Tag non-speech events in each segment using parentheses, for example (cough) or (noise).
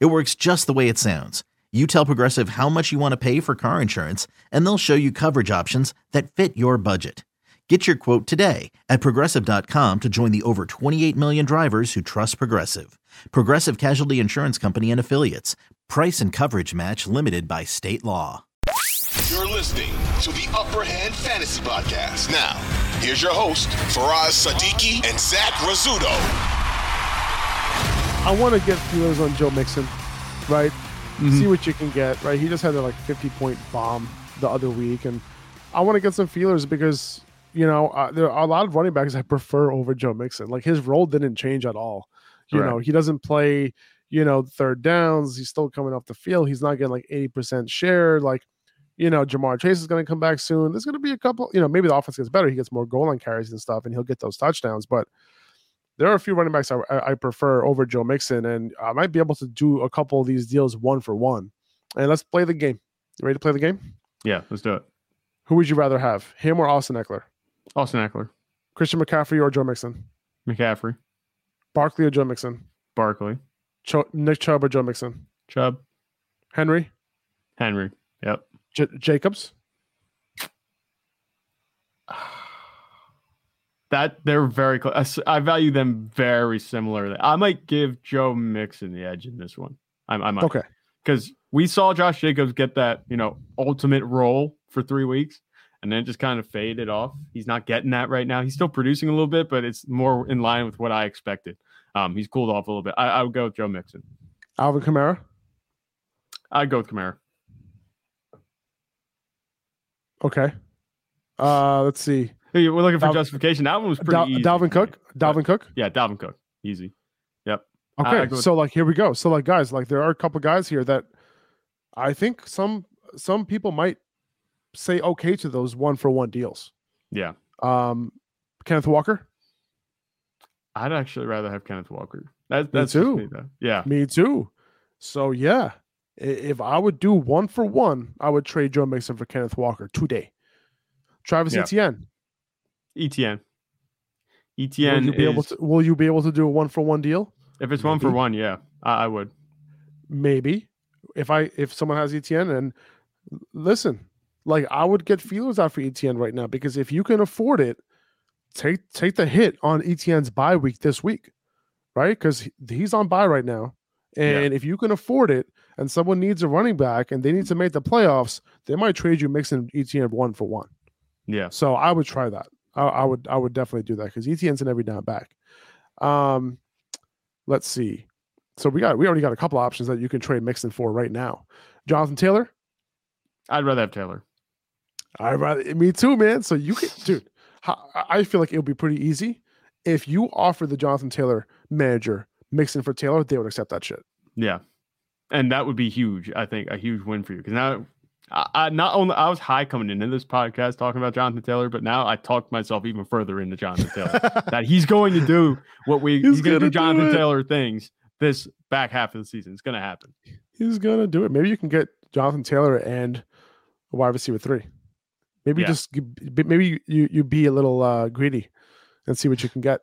It works just the way it sounds. You tell Progressive how much you want to pay for car insurance, and they'll show you coverage options that fit your budget. Get your quote today at progressive.com to join the over 28 million drivers who trust Progressive. Progressive Casualty Insurance Company and Affiliates. Price and coverage match limited by state law. You're listening to the Upper Hand Fantasy Podcast. Now, here's your host, Faraz Sadiki and Zach Rizzuto. I want to get feelers on Joe Mixon, right? Mm-hmm. See what you can get, right? He just had a like 50 point bomb the other week, and I want to get some feelers because you know uh, there are a lot of running backs I prefer over Joe Mixon. Like his role didn't change at all. You Correct. know, he doesn't play, you know, third downs. He's still coming off the field. He's not getting like 80% share. Like, you know, Ja'Marr Chase is going to come back soon. There's going to be a couple, you know, maybe the offense gets better. He gets more goal line carries and stuff, and he'll get those touchdowns. But there are a few running backs I, I prefer over Joe Mixon, and I might be able to do a couple of these deals one for one. And let's play the game. You ready to play the game? Yeah, let's do it. Who would you rather have, him or Austin Ekeler? Austin Ekeler, Christian McCaffrey or Joe Mixon? McCaffrey, Barkley or Joe Mixon? Barkley, Cho- Nick Chubb or Joe Mixon? Chubb, Henry? Henry. Yep. J- Jacobs? (sighs) (sighs) (sighs) That they're very close. I value them very similarly. I might give Joe Mixon the edge in this one. I, I might. Okay. Because we saw Josh Jacobs get that, you know, ultimate role for three weeks and then just kind of faded off. He's not getting that right now. He's still producing a little bit, but it's more in line with what I expected. Um, he's cooled off a little bit. I, I would go with Joe Mixon. Alvin Kamara? I'd go with Kamara. Okay. Uh, let's see. We're looking for justification. That one was pretty Dal- easy. Dalvin. Cook? Dalvin Cook? Yeah, Dalvin Cook. Easy. Yep. Okay, with- so like here we go. So like guys, like there are a couple guys here that I think some some people might say okay to those one for one deals. Yeah. Um Kenneth Walker, I'd actually rather have Kenneth Walker. That, Me that's just too. me. Yeah. me too. So yeah, if I would do one for one, I would trade Joe Mixon for Kenneth Walker today. Travis Yeah. Etienne, Etienne. will Etienne you be able is- to will you be able to do a one for one deal? if it's one for one, yeah, I, I would. maybe if I if someone has Etienne and listen, like I would get feelers out for Etienne right now because if you can afford it, take take the hit on Etienne's bye week this week, right? Because he's on bye right now, Yeah. and if you can afford it, and someone needs a running back and they need to make the playoffs, they might trade you Mixon Etienne one for one. Yeah. So I would try that. I, I would I would definitely do that because Etienne's an every down back. Um, let's see. So we got we already got a couple options that you can trade Mixon for right now. Jonathan Taylor, I'd rather have Taylor. I rather me too, man. So you can, dude. I I feel like it would be pretty easy if you offer the Jonathan Taylor manager Mixon for Taylor, they would accept that shit. Yeah. And that would be huge. I think a huge win for you because now I, I not only I was high coming into this podcast talking about Jonathan Taylor, but now I talked myself even further into Jonathan Taylor (laughs) that he's going to do what we He's he's, going to gonna do do Jonathan it. Taylor things this back half of the season. It's going to happen. He's gonna do it. Maybe you can get Jonathan Taylor and a wide receiver three. Maybe Yeah. just maybe you you be a little uh, greedy and see what you can get.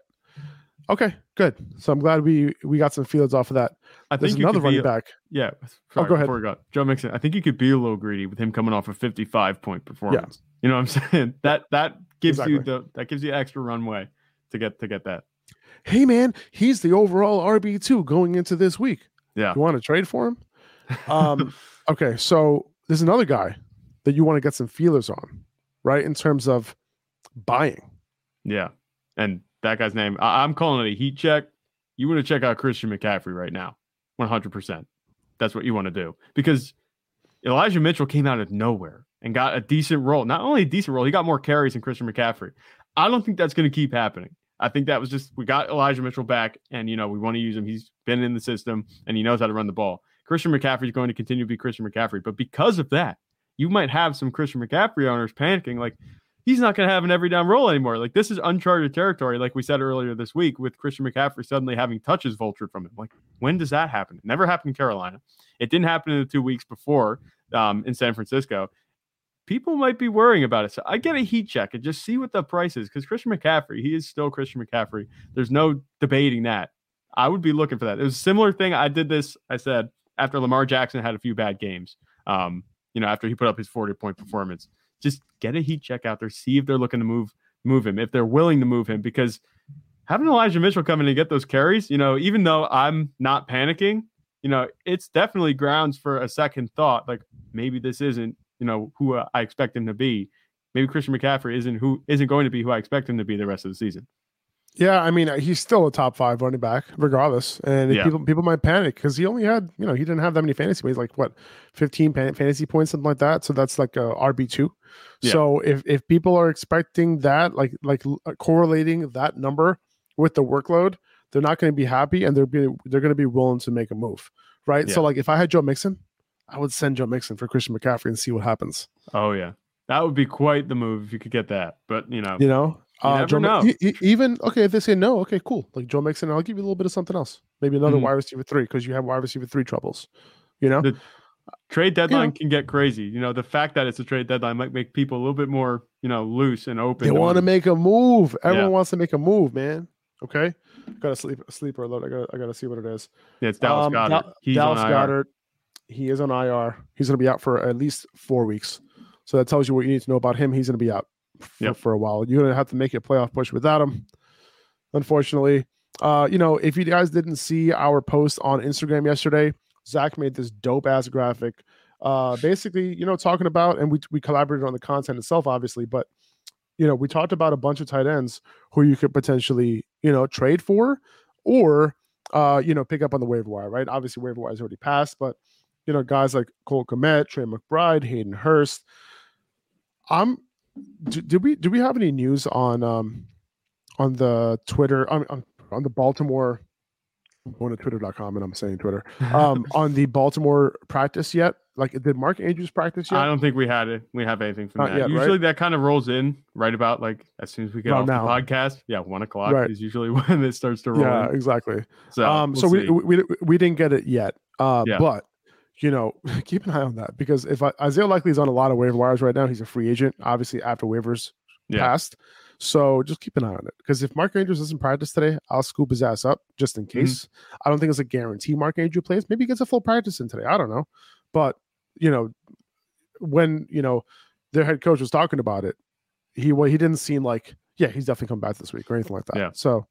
Okay, good. So I'm glad we we got some fields off of that. I There's think another be running a- back. Yeah. Sorry, go ahead. Before we go, Joe Mixon. I think you could be a little greedy with him coming off a 55 point performance. Yeah. You know what I'm (laughs) saying? That that gives you the that gives you extra runway to get to get that. Hey man, he's the overall RB two going into this week. Yeah. You want to trade for him? (laughs) Um, okay, so there's another guy that you want to get some feelers on, right? In terms of buying. Yeah. And that guy's name, I, I'm calling it a heat check. You want to check out Christian McCaffrey right now. 100%. That's what you want to do because Elijah Mitchell came out of nowhere and got a decent role. Not only a decent role, he got more carries than Christian McCaffrey. I don't think that's going to keep happening. I think that was just we got Elijah Mitchell back, and you know we want to use him. He's been in the system and he knows how to run the ball. Christian McCaffrey is going to continue to be Christian McCaffrey. But because of that, you might have some Christian McCaffrey owners panicking, like he's not going to have an every down role anymore. Like this is uncharted territory, like we said earlier this week, with Christian McCaffrey suddenly having touches vultured from him. Like when does that happen? It never happened in Carolina. It didn't happen in the two weeks before um, in San Francisco. People might be worrying about it. So I get a heat check and just see what the price is because Christian McCaffrey, he is still Christian McCaffrey. There's no debating that. I would be looking for that. It was a similar thing. I did this, I said, after Lamar Jackson had a few bad games. Um, you know, after he put up his 40 point performance. Just get a heat check out there, see if they're looking to move move him, if they're willing to move him, because having Elijah Mitchell come in and get those carries, you know, even though I'm not panicking, you know, it's definitely grounds for a second thought. Like maybe this isn't, you know, who I expect him to be. Maybe Christian McCaffrey isn't who isn't going to be who I expect him to be the rest of the season. Yeah, I mean he's still a top five running back, regardless. And Yeah. people people might panic because he only had you know he didn't have that many fantasy points, like what, fifteen fantasy points, something like that. So that's like a RB two. Yeah. So if if people are expecting that, like like uh, correlating that number with the workload, they're not going to be happy, and they're be they're going to be willing to make a move, right? So like if I had Joe Mixon, I would send Joe Mixon for Christian McCaffrey and see what happens. Oh yeah. That would be quite the move if you could get that. But you know, You know, Never Joe know. e- even okay, if they say no, okay, cool. Like Joe Mixon, I'll give you a little bit of something else. Maybe another Mhm. wide receiver three because you have wide receiver three troubles. You know, The- trade deadline know- can get crazy. You know, the fact that it's a trade deadline might make people a little bit more, you know, loose and open. they want to make a move. Everyone Yeah. wants to make a move, man. Okay, got a sleep a sleeper alert. I got I got to see what it is. Yeah, it's Dallas Um, Goedert. Dal- He's Dallas Goedert. He is on IR. He's going to be out for at least four weeks. So that tells you what you need to know about him. He's going to be out Yep. for a while. You're going to have to make a playoff push without him. Unfortunately, uh, you know, if you guys didn't see our post on Instagram yesterday, Zach made this dope ass graphic. Uh, basically, you know, talking about, and we we collaborated on the content itself, obviously, but you know, we talked about a bunch of tight ends who you could potentially, you know, trade for, or uh, you know, pick up on the waiver wire, right? Obviously, waiver wire is already passed, but you know, guys like Cole Kmet, Trey McBride, Hayden Hurst. I'm. D- Did we do we have any news on um on the Twitter on on, on the Baltimore? I'm going to twitter.com and I'm saying Twitter. Um, (laughs) on the Baltimore practice yet? Like, did Mark Andrews practice yet? I don't think we had it. We have anything from Not that. yet, right? usually that kind of rolls in right about like as soon as we get off now. the podcast. Yeah, one o'clock Right. is usually (laughs) when it starts to roll yeah, in. exactly. So, um, we'll so see. we we we didn't get it yet. Uh, Yeah. but you know, (laughs) keep an eye on that because if I, Isaiah Likely is on a lot of waiver wires right now, he's a free agent. Obviously, after waivers Yeah. passed, so just keep an eye on it. Because if Mark Andrews doesn't practice today, I'll scoop his ass up just in Mm-hmm. case. I don't think it's a guarantee Mark Andrews plays. Maybe he gets a full practice in today. I don't know, but you know, when you know their head coach was talking about it, he well, he didn't seem like yeah he's definitely coming back this week or anything like that. Yeah. So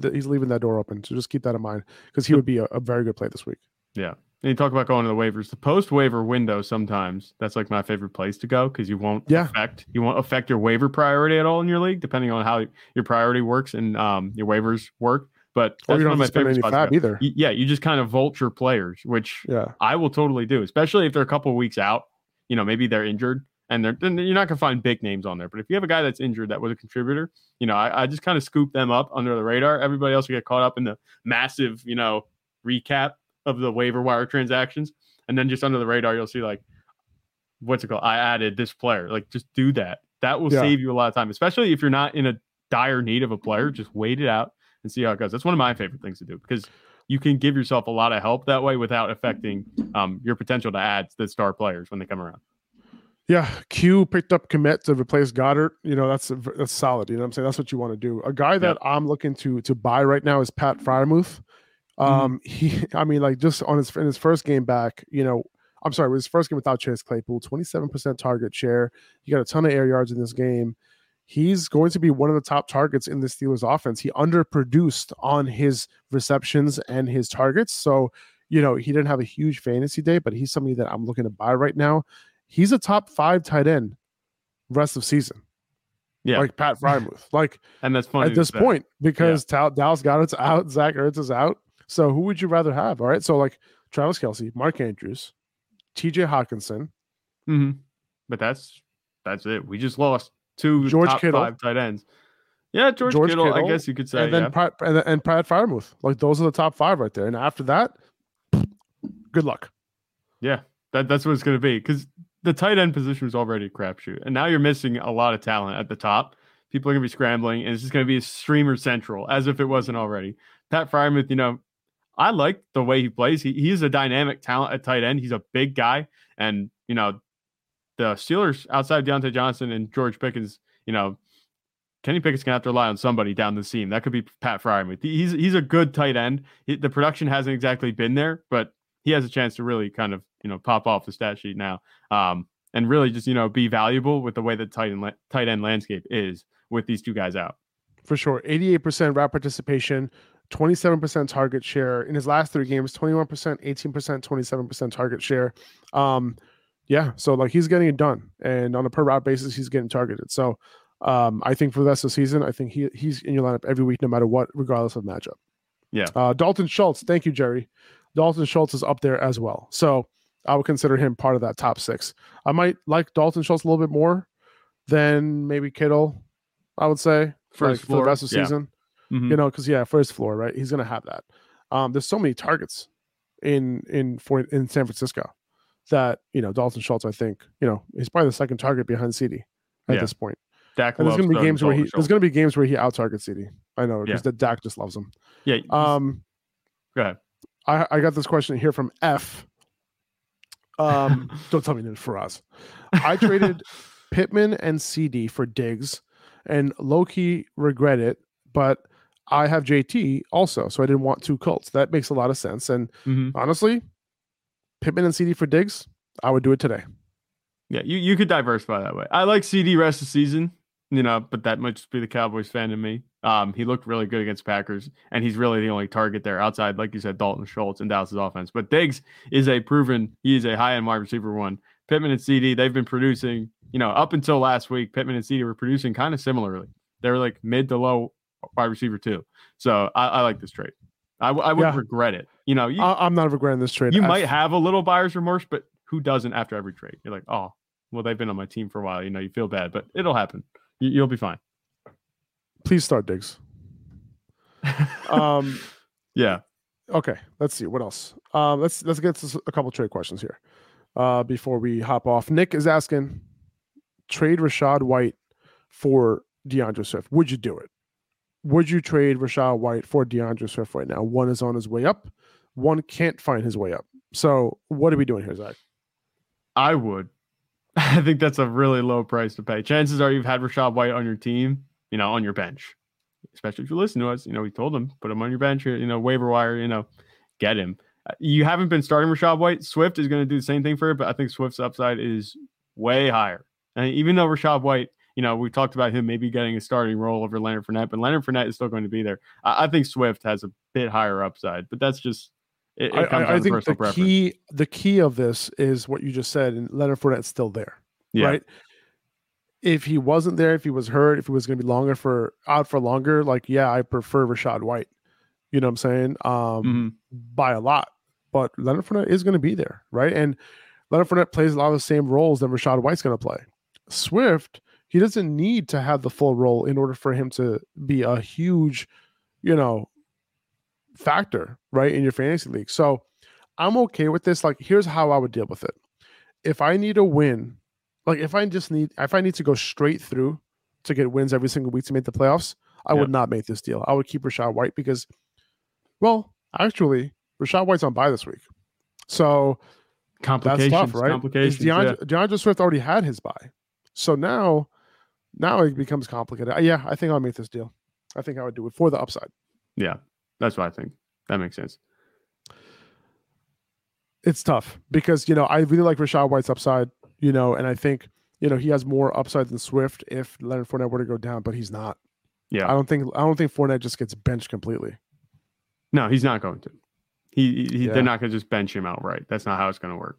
th- he's leaving that door open. So just keep that in mind because he would be a, a very good play this week. Yeah. And you talk about going to the waivers. The post waiver window sometimes that's like my favorite place to go because you won't Yeah. affect you won't affect your waiver priority at all in your league, depending on how your priority works and um your waivers work. But Or you one don't of my spend favorite any spots. to fab go. either. Yeah, you just kind of vulture players, which Yeah. I will totally do, especially if they're a couple weeks out. You know, maybe they're injured and they're then you're not gonna find big names on there. But if you have a guy that's injured that was a contributor, you know, I, I just kind of scoop them up under the radar. Everybody else will get caught up in the massive, you know, recap of the waiver wire transactions. And then just under the radar, you'll see like what's it called? I added this player. Like just do that. That will Yeah. save you a lot of time, especially if you're not in a dire need of a player. Just wait it out and see how it goes. That's one of my favorite things to do because you can give yourself a lot of help that way without affecting um, your potential to add the star players when they come around. Yeah, Q picked up Kmet to replace Goedert. You know that's that's solid. You know what I'm saying? That's what you want to do. A guy that I'm looking to to buy right now is Pat Freiermuth. Um, he, (laughs) I mean, like just on his in his first game back, you know, I'm sorry, his first game without Chase Claypool, 27% target share. He got a ton of air yards in this game. He's going to be one of the top targets in the Steelers offense. He underproduced on his receptions and his targets. So, you know, he didn't have a huge fantasy day, but he's somebody that I'm looking to buy right now. He's a top five tight end rest of season. Yeah. Like Pat Freiermuth. Like And that's funny at this that- point because Tal- Dallas Goedert's (laughs) out, Zach Ertz is out. So who would you rather have? All right. So like Travis Kelce, Mark Andrews, TJ Hockenson, Mhm. But that's that's it. We just lost two George top Kittle. five tight ends. Yeah, George, George Kittle, I guess you could say. and then yeah. Pat, and, and Pat Freiermuth. Like those are the top five right there. And after that, good luck. Yeah, that, that's what it's going to be because the tight end position was already a crapshoot, and now you're missing a lot of talent at the top. People are going to be scrambling, and it's just going to be a streamer central as if it wasn't already. Pat Freiermuth, you know, I like the way he plays. He, he's a dynamic talent at tight end. He's a big guy, and you know, the Steelers outside of Diontae Johnson and George Pickens, you know, Kenny Pickett's gonna have to rely on somebody down the seam. That could be Pat Freiermuth. He's he's a good tight end. He, the production hasn't exactly been there, but he has a chance to really kind of you know pop off the stat sheet now, um, and really just you know be valuable with the way the tight end tight end landscape is with these two guys out. For sure, eighty eight percent route participation, twenty seven percent target share in his last three games, twenty one percent, eighteen percent, twenty seven percent target share. Um, yeah, so like he's getting it done, and on a per route basis, he's getting targeted. So um, I think for the rest of the season, I think he he's in your lineup every week, no matter what, regardless of matchup. Yeah. Uh, Dalton Schultz, thank you, Jerry. Dalton Schultz is up there as well. So I would consider him part of that top six. I might like Dalton Schultz a little bit more than maybe Kittle, I would say, for, like, for the rest of the yeah. season. Mhm. You know, because yeah, his floor, right? He's gonna have that. Um, there's so many targets in in for in San Francisco that you know Dalton Schultz. I think you know he's probably the second target behind CD at Yeah. this point. Dak there's gonna be throwing games where he Dalton there's gonna be games where he out targets CD. I know because Yeah. the Dak just loves him. yeah. Um, go ahead. I, I got this question here from F. Um, (laughs) don't tell me it's for us. I traded (laughs) Pittman and CD for Diggs, and low key regret it, but I have JT also, so I didn't want two Colts. That makes a lot of sense. And Mhm. honestly, Pittman and CD for Diggs, I would do it today. Yeah, you, you could diversify that way. I like CD rest of the season, you know, but that might just be the Cowboys fan in me. Um, he looked really good against Packers, and he's really the only target there outside, like you said, Dalton Schultz and Dallas's offense. But Diggs is a proven he is a high end wide receiver one. Pittman and CD, they've been producing, you know, up until last week, Pittman and CD were producing kind of similarly. They were like mid to low wide receiver too. So I, I like this trade. I, I would Yeah. regret it. You know, you, I, I'm not regretting this trade. you F. might have a little buyer's remorse, but who doesn't after every trade? You're like, oh, well, they've been on my team for a while. You know, you feel bad, but it'll happen. You, you'll be fine. please start Diggs. (laughs) Um, Yeah. Okay, let's see what else. Um, let's let's get to a couple trade questions here uh, before we hop off. Nick is asking, trade Rachaad White for DeAndre Swift. Would you do it? Would you trade Rachaad White for DeAndre Swift right now? One is on his way up. One can't find his way up. So what are we doing here, Zach? I would. (laughs) I think that's a really low price to pay. Chances are you've had Rachaad White on your team, you know, on your bench. Especially if you listen to us, you know, we told him put him on your bench, you know, waiver wire, you know, get him. Uh, You haven't been starting Rachaad White. Swift is going to do the same thing for it, but I think Swift's upside is way higher. And even though Rachaad White, you know, we talked about him maybe getting a starting role over Leonard Fournette, but Leonard Fournette is still going to be there. I, I think Swift has a bit higher upside, but that's just it, it I, I, think the preference. key the key of this is what you just said, and Leonard Fournette's still there. Yeah. right? If he wasn't there, if he was hurt, if he was going to be longer for out for longer, like yeah, I prefer Rachaad White. You know what I'm saying? Um, Mhm. by a lot. But Leonard Fournette is going to be there, right? And Leonard Fournette plays a lot of the same roles that Rachaad White's going to play. Swift, he doesn't need to have the full role in order for him to be a huge, you know, factor, right, in your fantasy league. So I'm okay with this. Like, here's how I would deal with it. If I need a win, like if I just need if I need to go straight through to get wins every single week to make the playoffs, I would not make this deal. I would keep Rachaad White because, well, actually, Rachaad White's on bye this week. So that's Complications, tough, right? Complications. DeAndre, yeah. DeAndre Swift already had his bye. So now now it becomes complicated. Uh, Yeah, I think I'll make this deal. I think I would do it for the upside. Yeah, that's what I think. That makes sense. it's tough because you know I really like Rachaad White's upside, you know, and I think you know he has more upside than Swift if Leonard Fournette were to go down, but he's not. Yeah. I don't think I don't think Fournette just gets benched completely. No, he's not going to. He, he Yeah. they're not going to just bench him outright. That's not how it's going to work.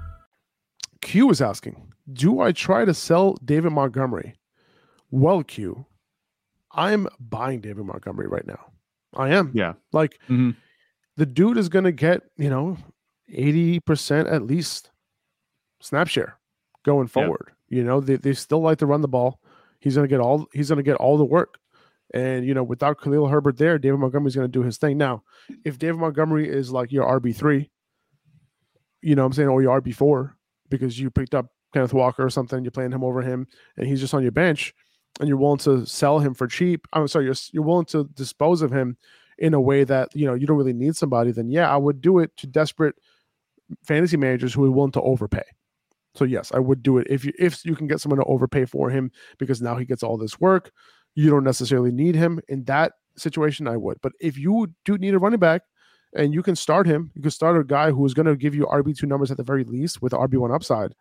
Q is asking, do I try to sell David Montgomery? Well, Q, I'm buying David Montgomery right now. I am. Yeah. Like Mhm. the dude is going to get, you know, 80% at least snap share going Yeah. forward. You know, they, they still like to run the ball. He's going to get all he's going to get all the work. And you know, without Khalil Herbert there, David Montgomery's going to do his thing. Now, if David Montgomery is like your RB3, you know what I'm saying, or your RB4 because you picked up Kenneth Walker or something, you're playing him over him and he's just on your bench and you're willing to sell him for cheap. I'm sorry, you're you're willing to dispose of him in a way that you know you don't really need somebody, then yeah, I would do it to desperate fantasy managers who are willing to overpay. So yes, I would do it if you if you can get someone to overpay for him because now he gets all this work. You don't necessarily need him in that situation. I would, but if you do need a running back and you can start him, you can start a guy who is going to give you RB two numbers at the very least with RB one upside.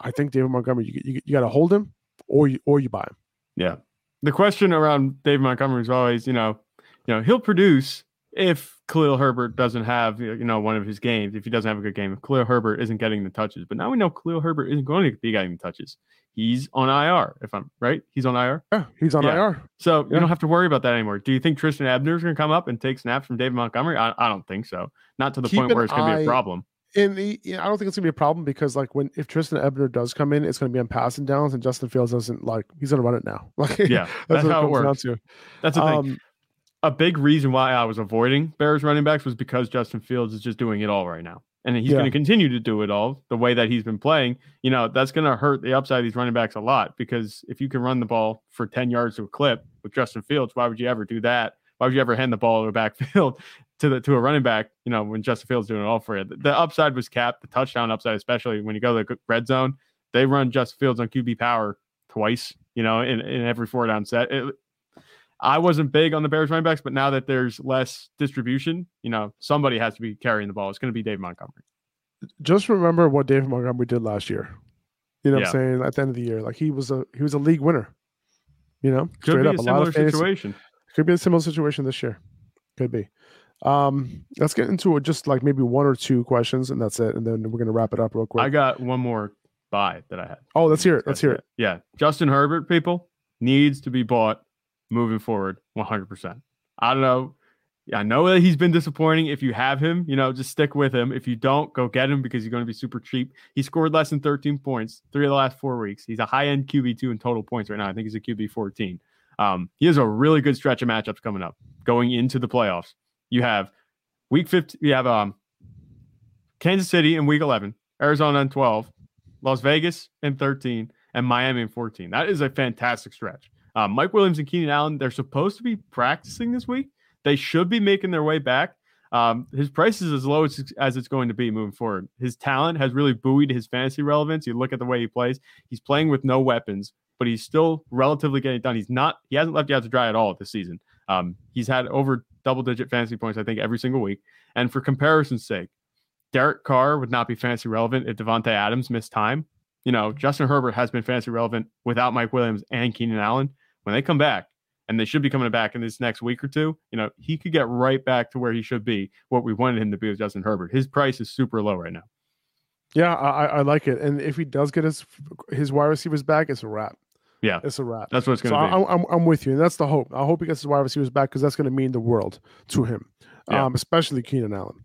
I think David Montgomery, you, you, you got to hold him or you or you buy him. Yeah. The question around David Montgomery is always, you know, you know, he'll produce if Khalil Herbert doesn't have, you know, one of his games, if he doesn't have a good game, if Khalil Herbert isn't getting the touches. But now we know Khalil Herbert isn't going to be getting the touches. He's on IR, if I'm right. He's on IR. Yeah, he's on Yeah. IR. So you don't have to worry about that anymore. Do you think Trestan Ebner is going to come up and take snaps from David Montgomery? I, I don't think so. Not to the Keep point where it's going to be a problem. And the, yeah, I don't think it's gonna be a problem because like when if Trestan Ebner does come in, it's gonna be on passing downs, and Justin Fields doesn't like he's gonna run it now. (laughs) Like Yeah, that's what how it down works. That's the thing. Um, a big reason why I was avoiding Bears running backs was because Justin Fields is just doing it all right now. And he's Yeah. going to continue to do it all the way that he's been playing. You know, that's going to hurt the upside of these running backs a lot because if you can run the ball for 10 yards to a clip with Justin Fields, why would you ever do that? Why would you ever hand the ball to a backfield (laughs) to the to a running back, you know, when Justin Fields doing it all for you? The, the upside was capped, the touchdown upside, especially when you go to the red zone, they run Justin Fields on QB power twice, you know, in, in every four down set. It, I wasn't big on the Bears running backs, but now that there's less distribution, you know, somebody has to be carrying the ball. It's going to be Dave Montgomery. just remember what Dave Montgomery did last year. You know what I'm saying? At the end of the year, like he was a he was a league winner. You know, Could straight be up a lot of fantasy, situation. could be a similar situation this year. Could be. Um, let's get into it, just like maybe one or two questions, and that's it. And then we're gonna wrap it up real quick. I got one more buy that I had. oh, let's hear it. Let's hear it. Yeah. Justin Herbert, people, needs to be bought moving forward 100%. I don't know. I know that he's been disappointing. If you have him, you know, just stick with him. If you don't, go get him because he's going to be super cheap. He scored less than 13 points three of the last four weeks. He's a high end QB2 in total points right now. I think he's a QB 14. Um, he has a really good stretch of matchups coming up going into the playoffs. You have week 15, you have um, Kansas City in week 11, Arizona in 12, Las Vegas in 13, and Miami in 14. That is a fantastic stretch. Um, Mike Williams and Keenan Allen, they're supposed to be practicing this week. They should be making their way back. Um, his price is as low as, as it's going to be moving forward. His talent has really buoyed his fantasy relevance. You look at the way he plays, he's playing with no weapons, but he's still relatively getting done. He's not, he hasn't left you out to dry at all this season. Um, he's had over double digit fantasy points, I think, every single week. And for comparison's sake, Derek Carr would not be fantasy relevant if Davante Adams missed time. You know, Justin Herbert has been fantasy relevant without Mike Williams and Keenan Allen. When they come back, and they should be coming back in this next week or two, you know, he could get right back to where he should be, what we wanted him to be with Justin Herbert. His price is super low right now. Yeah, I, I I like it. And if he does get his his wide receivers back, it's a wrap. Yeah. It's a wrap. That's what it's going So to I, be. I'm, I'm with you, and that's the hope. I hope he gets his wide receivers back because that's going to mean the world to him, Yeah. um, especially Keenan Allen.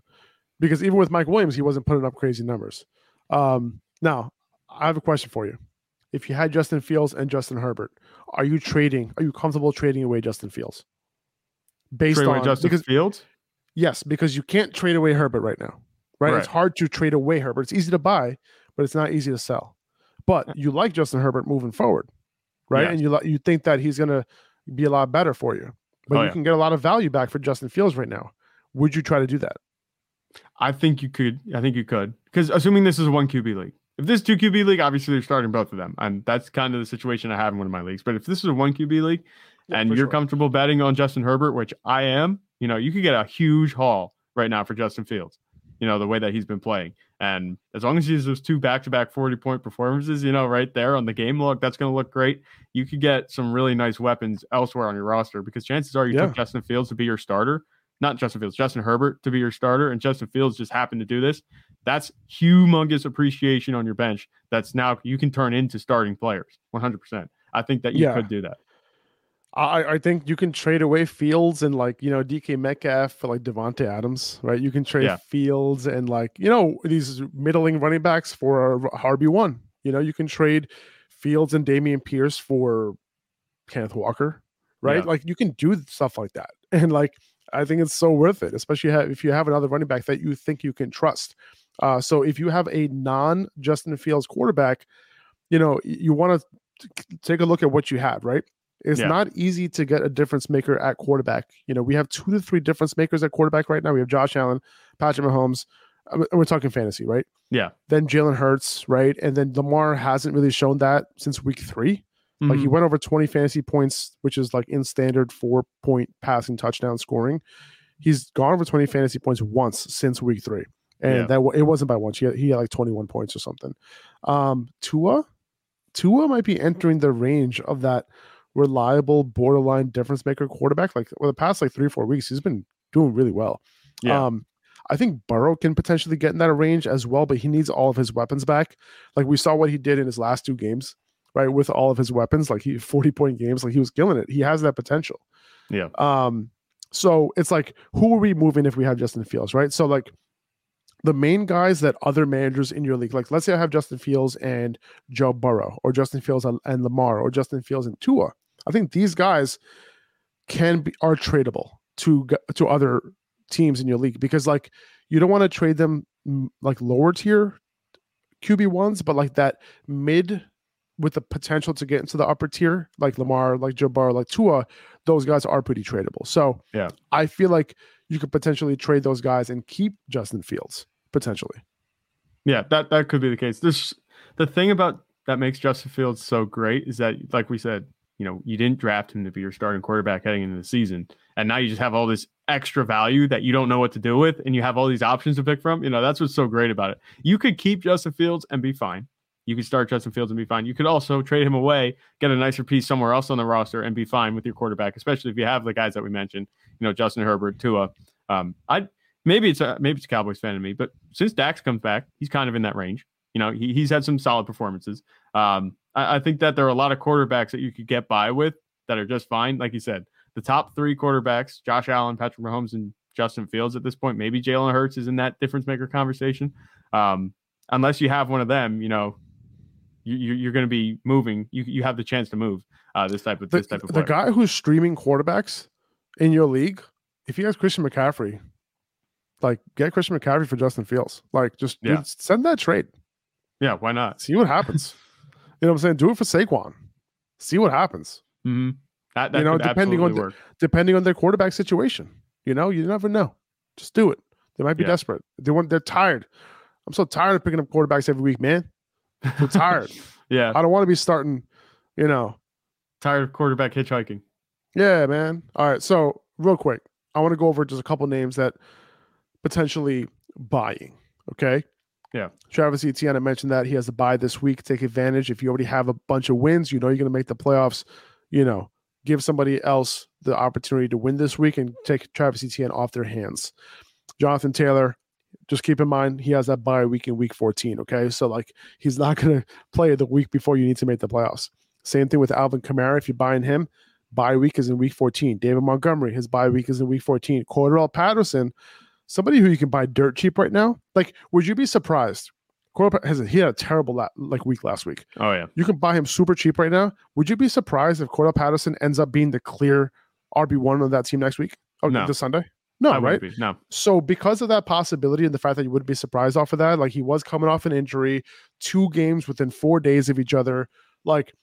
Because even with Mike Williams, he wasn't putting up crazy numbers. Um, now, I have a question for you. If you had Justin Fields and Justin Herbert, are you trading? Are you comfortable trading away Justin Fields? Based Trade on Justin because Fields? yes, because you can't trade away Herbert right now, right? It's hard to trade away Herbert. It's easy to buy, but it's not easy to sell. But you like Justin Herbert moving forward, right? And you you think that he's going to be a lot better for you, but Oh, you yeah. can get a lot of value back for Justin Fields right now. Would you try to do that? I think you could. I think you could. Because assuming this is a one QB league. If this is two QB league, obviously they're starting both of them. And that's kind of the situation I have in one of my leagues. But if this is a one QB league Yeah, and you're sure. comfortable betting on Justin Herbert, which I am, you know, you could get a huge haul right now for Justin Fields, you know, the way that he's been playing. And as long as he has those two back to back 40 point performances, you know, right there on the game log, that's going to look great. You could get some really nice weapons elsewhere on your roster because chances are you Yeah. took Justin Fields to be your starter. Not Justin Fields, Justin Herbert to be your starter, and Justin Fields just happened to do this, that's humongous appreciation on your bench. That's now you can turn into starting players 100%. I think that you Yeah. could do that. I, I think you can trade away Fields and like you know DK Metcalf for like Davante Adams, right? You can trade Yeah. Fields and like you know these middling running backs for RB one. You know you can trade Fields and Dameon Pierce for Kenneth Walker, right? Yeah. Like you can do stuff like that, (laughs) and like I think it's so worth it, especially if you have another running back that you think you can trust. Uh, so if you have a non Justin Fields quarterback, you know you want to take a look at what you have, right? It's Yeah. not easy to get a difference maker at quarterback. You know, we have two to three difference makers at quarterback right now. We have Josh Allen, Patrick Mahomes. I mean, We're talking fantasy, right? Yeah. Then Jalen Hurts, right? And then Lamar hasn't really shown that since week three. Like he Mhm. went over 20 fantasy points, which is like in standard four point passing touchdown scoring. He's gone over 20 fantasy points once since week three. And Yeah. that it wasn't by once. He had, he had like 21 points or something. Um, Tua, Tua might be entering the range of that reliable borderline difference maker quarterback. Like over the past like three or four weeks, he's been doing really well. Yeah. Um, I think Burrow can potentially get in that range as well, but he needs all of his weapons back. Like we saw what he did in his last two games, right? With all of his weapons, like he 40 point games, like he was killing it. He has that potential. Yeah. Um, so it's like, who are we moving if we have Justin Fields, right? So like the main guys that other managers in your league, like let's say I have Justin Fields and Joe Burrow, or Justin Fields and, and Lamar, or Justin Fields and Tua. I think these guys can be are tradable to to other teams in your league because like you don't want to trade them like lower tier QB ones, but like that mid with the potential to get into the upper tier, like Lamar, like Joe Burrow, like Tua, those guys are pretty tradable. So Yeah. I feel like you could potentially trade those guys and keep Justin Fields potentially. Yeah, that that could be the case. This the thing about that makes Justin Fields so great is that, like we said, you know, you didn't draft him to be your starting quarterback heading into the season, and now you just have all this extra value that you don't know what to do with, and you have all these options to pick from. You know, that's what's so great about it. You could keep Justin Fields and be fine. You could start Justin Fields and be fine. You could also trade him away, get a nicer piece somewhere else on the roster, and be fine with your quarterback, especially if you have the guys that we mentioned. You know, Justin Herbert, Tua. Um, I maybe it's a maybe it's a Cowboys fan in me, but since Dax comes back, he's kind of in that range. You know, he, he's had some solid performances. Um, I, I think that there are a lot of quarterbacks that you could get by with that are just fine. Like you said, the top three quarterbacks, Josh Allen, Patrick Mahomes, and Justin Fields at this point. Maybe Jalen Hurts is in that difference maker conversation. Um, unless you have one of them, you know, you, you're going to be moving. You you have the chance to move uh, this type of The, this type of the guy who's streaming quarterbacks in your league, if you have Christian McCaffrey, like get Christian McCaffrey for Justin Fields. Like just dude, send that trade. yeah, why not? See what happens. (laughs) you know what I'm saying? Do it for Saquon. See what happens. Mm-hmm. That, that You know, depending on the-. Depending on their quarterback situation. You know, you never know. Just do it. They might be Yeah. desperate. They want they're tired. I'm so tired of picking up quarterbacks every week, man. I'm tired. (laughs) yeah, I don't want to be starting, you know. tired of quarterback hitchhiking. Yeah, man. All right. So, real quick, I want to go over just a couple names that potentially buying. Okay. Yeah. Travis Etienne, I mentioned that he has to buy this week. Take advantage. If you already have a bunch of wins, you know you're going to make the playoffs. You know, give somebody else the opportunity to win this week and take Travis Etienne off their hands. Jonathan Taylor, just keep in mind he has that bye week in week 14. Okay. So, like, he's not going to play the week before you need to make the playoffs. Same thing with Alvin Kamara. If you're buying him, bye week is in week 14. David Montgomery, his bye week is in week 14. Cordarrelle Patterson, somebody who you can buy dirt cheap right now. Like, would you be surprised? Cordell has he had a terrible la- like week last week. Oh yeah, You can buy him super cheap right now. Would you be surprised if Cordarrelle Patterson ends up being the clear RB one of that team next week? Oh, No. this Sunday. No, I right? be. No, So because of that possibility and the fact that you wouldn't be surprised off of that, like he was coming off an injury, two games within four days of each other, like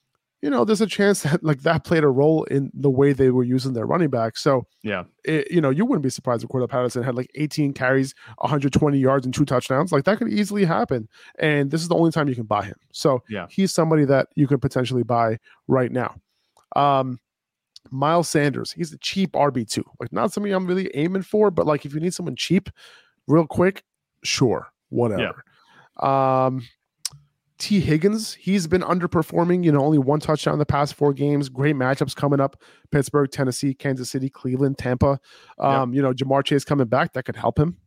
you know, there's a chance (laughs) that like that played a role in the way they were using their running back. So yeah, it, you know, you wouldn't be surprised if Cordarrelle Patterson had like 18 carries, 120 yards, and two touchdowns. Like that could easily happen. And this is the only time you can buy him. So Yeah. he's somebody that you can potentially buy right now. Um, Miles Sanders, he's a cheap RB2. Like not somebody I'm really aiming for, but like if you need someone cheap, real quick, sure, whatever. Um, Tee Higgins, he's been underperforming. You know, only one touchdown in the past four games. Great matchups coming up: Pittsburgh, Tennessee, Kansas City, Cleveland, Tampa. Um, You know, Ja'Marr Chase coming back that could help him.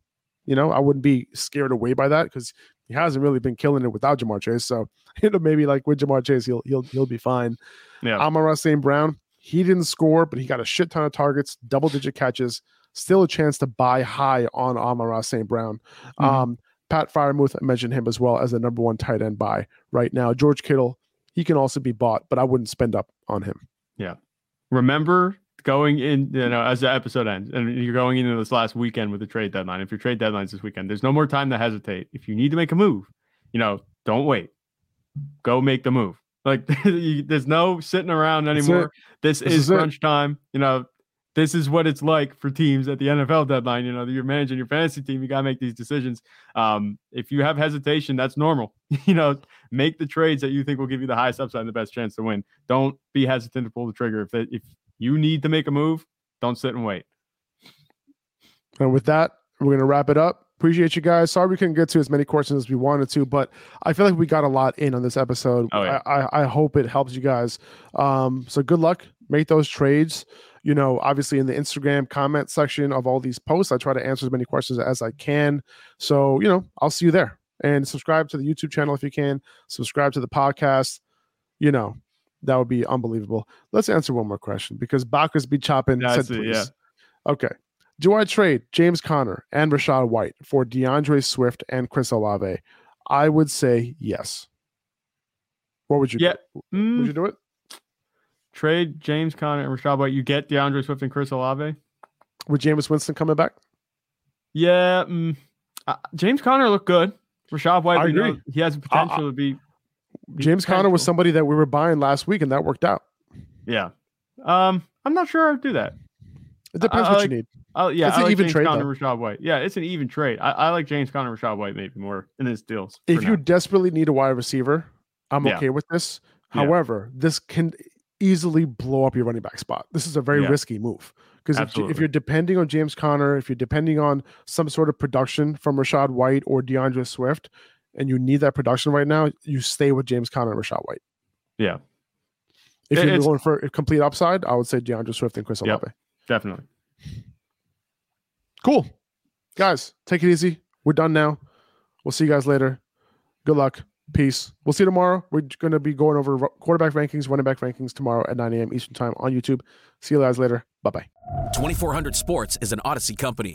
You know, I wouldn't be scared away by that because he hasn't really been killing it without Ja'Marr Chase. So (laughs) you know, maybe like with Ja'Marr Chase, he'll he'll he'll be fine. Yeah. Amon St. Brown, he didn't score, but he got a shit ton of targets, double digit catches. Still a chance to buy high on Amon St. Brown. Mhm. Um, Pat Freiermuth, I mentioned him as well as the number one tight end buy right now. George Kittle, he can also be bought, but I wouldn't spend up on him. Yeah. Remember going in, you know, as the episode ends, and you're going into this last weekend with the trade deadline. If your trade deadline's this weekend, there's no more time to hesitate. If you need to make a move, you know, don't wait. Go make the move. Like (laughs) there's no sitting around anymore. This, This is, is it. crunch time. You know, this is what it's like for teams at the NFL deadline. You know, you're managing your fantasy team. You got to make these decisions. Um, if you have hesitation, that's normal. (laughs) you know, make the trades that you think will give you the highest upside and the best chance to win. Don't be hesitant to pull the trigger. If that, if you need to make a move, don't sit and wait. And with that, we're going to wrap it up. Appreciate you guys. Sorry we couldn't get to as many questions as we wanted to, but I feel like we got a lot in on this episode. Oh, yeah. I, I, I hope it helps you guys. Um, so good luck. Make those trades. You know, obviously in the Instagram comment section of all these posts, I try to answer as many questions as I can. So, you know, I'll see you there. And subscribe to the YouTube channel if you can. Subscribe to the podcast. You know, that would be unbelievable. Let's answer one more question because Bacchus be chopping. That's said it, please. yeah. Okay. Do I trade James Conner and Rachaad White for DeAndre Swift and Chris Olave? I would say yes. What would you Yeah. do? Mm, Would you do it? trade James Conner and Rachaad White. You get DeAndre Swift and Chris Olave. With Jameis Winston coming back? Yeah, mm, uh, James Conner looked good. Rachaad White, I agree. he has the potential to be. be James Conner was somebody that we were buying last week and that worked out. Yeah. Um, I'm not sure I'd do that. It depends I what like- you need. Oh yeah, It's I an like even James trade, Conner. Rachaad White. Yeah, it's an even trade. I, I like James Conner, Rachaad White maybe more in his deals. If you now. desperately need a wide receiver, I'm Yeah. okay with this. Yeah. However, this can easily blow up your running back spot. This is a very Yeah. risky move because if, if you're depending on James Conner, if you're depending on some sort of production from Rachaad White or DeAndre Swift, and you need that production right now, you stay with James Conner and Rachaad White. yeah, If It- you're going for a complete upside, I would say DeAndre Swift and Chris Yep. Olave. definitely. Cool. Guys, take it easy. We're done now. We'll see you guys later. Good luck. Peace. We'll see you tomorrow. We're going to be going over quarterback rankings, running back rankings tomorrow at 9 a.m. Eastern Time on YouTube. See you guys later. Bye bye. 2400 Sports is an Audacy company.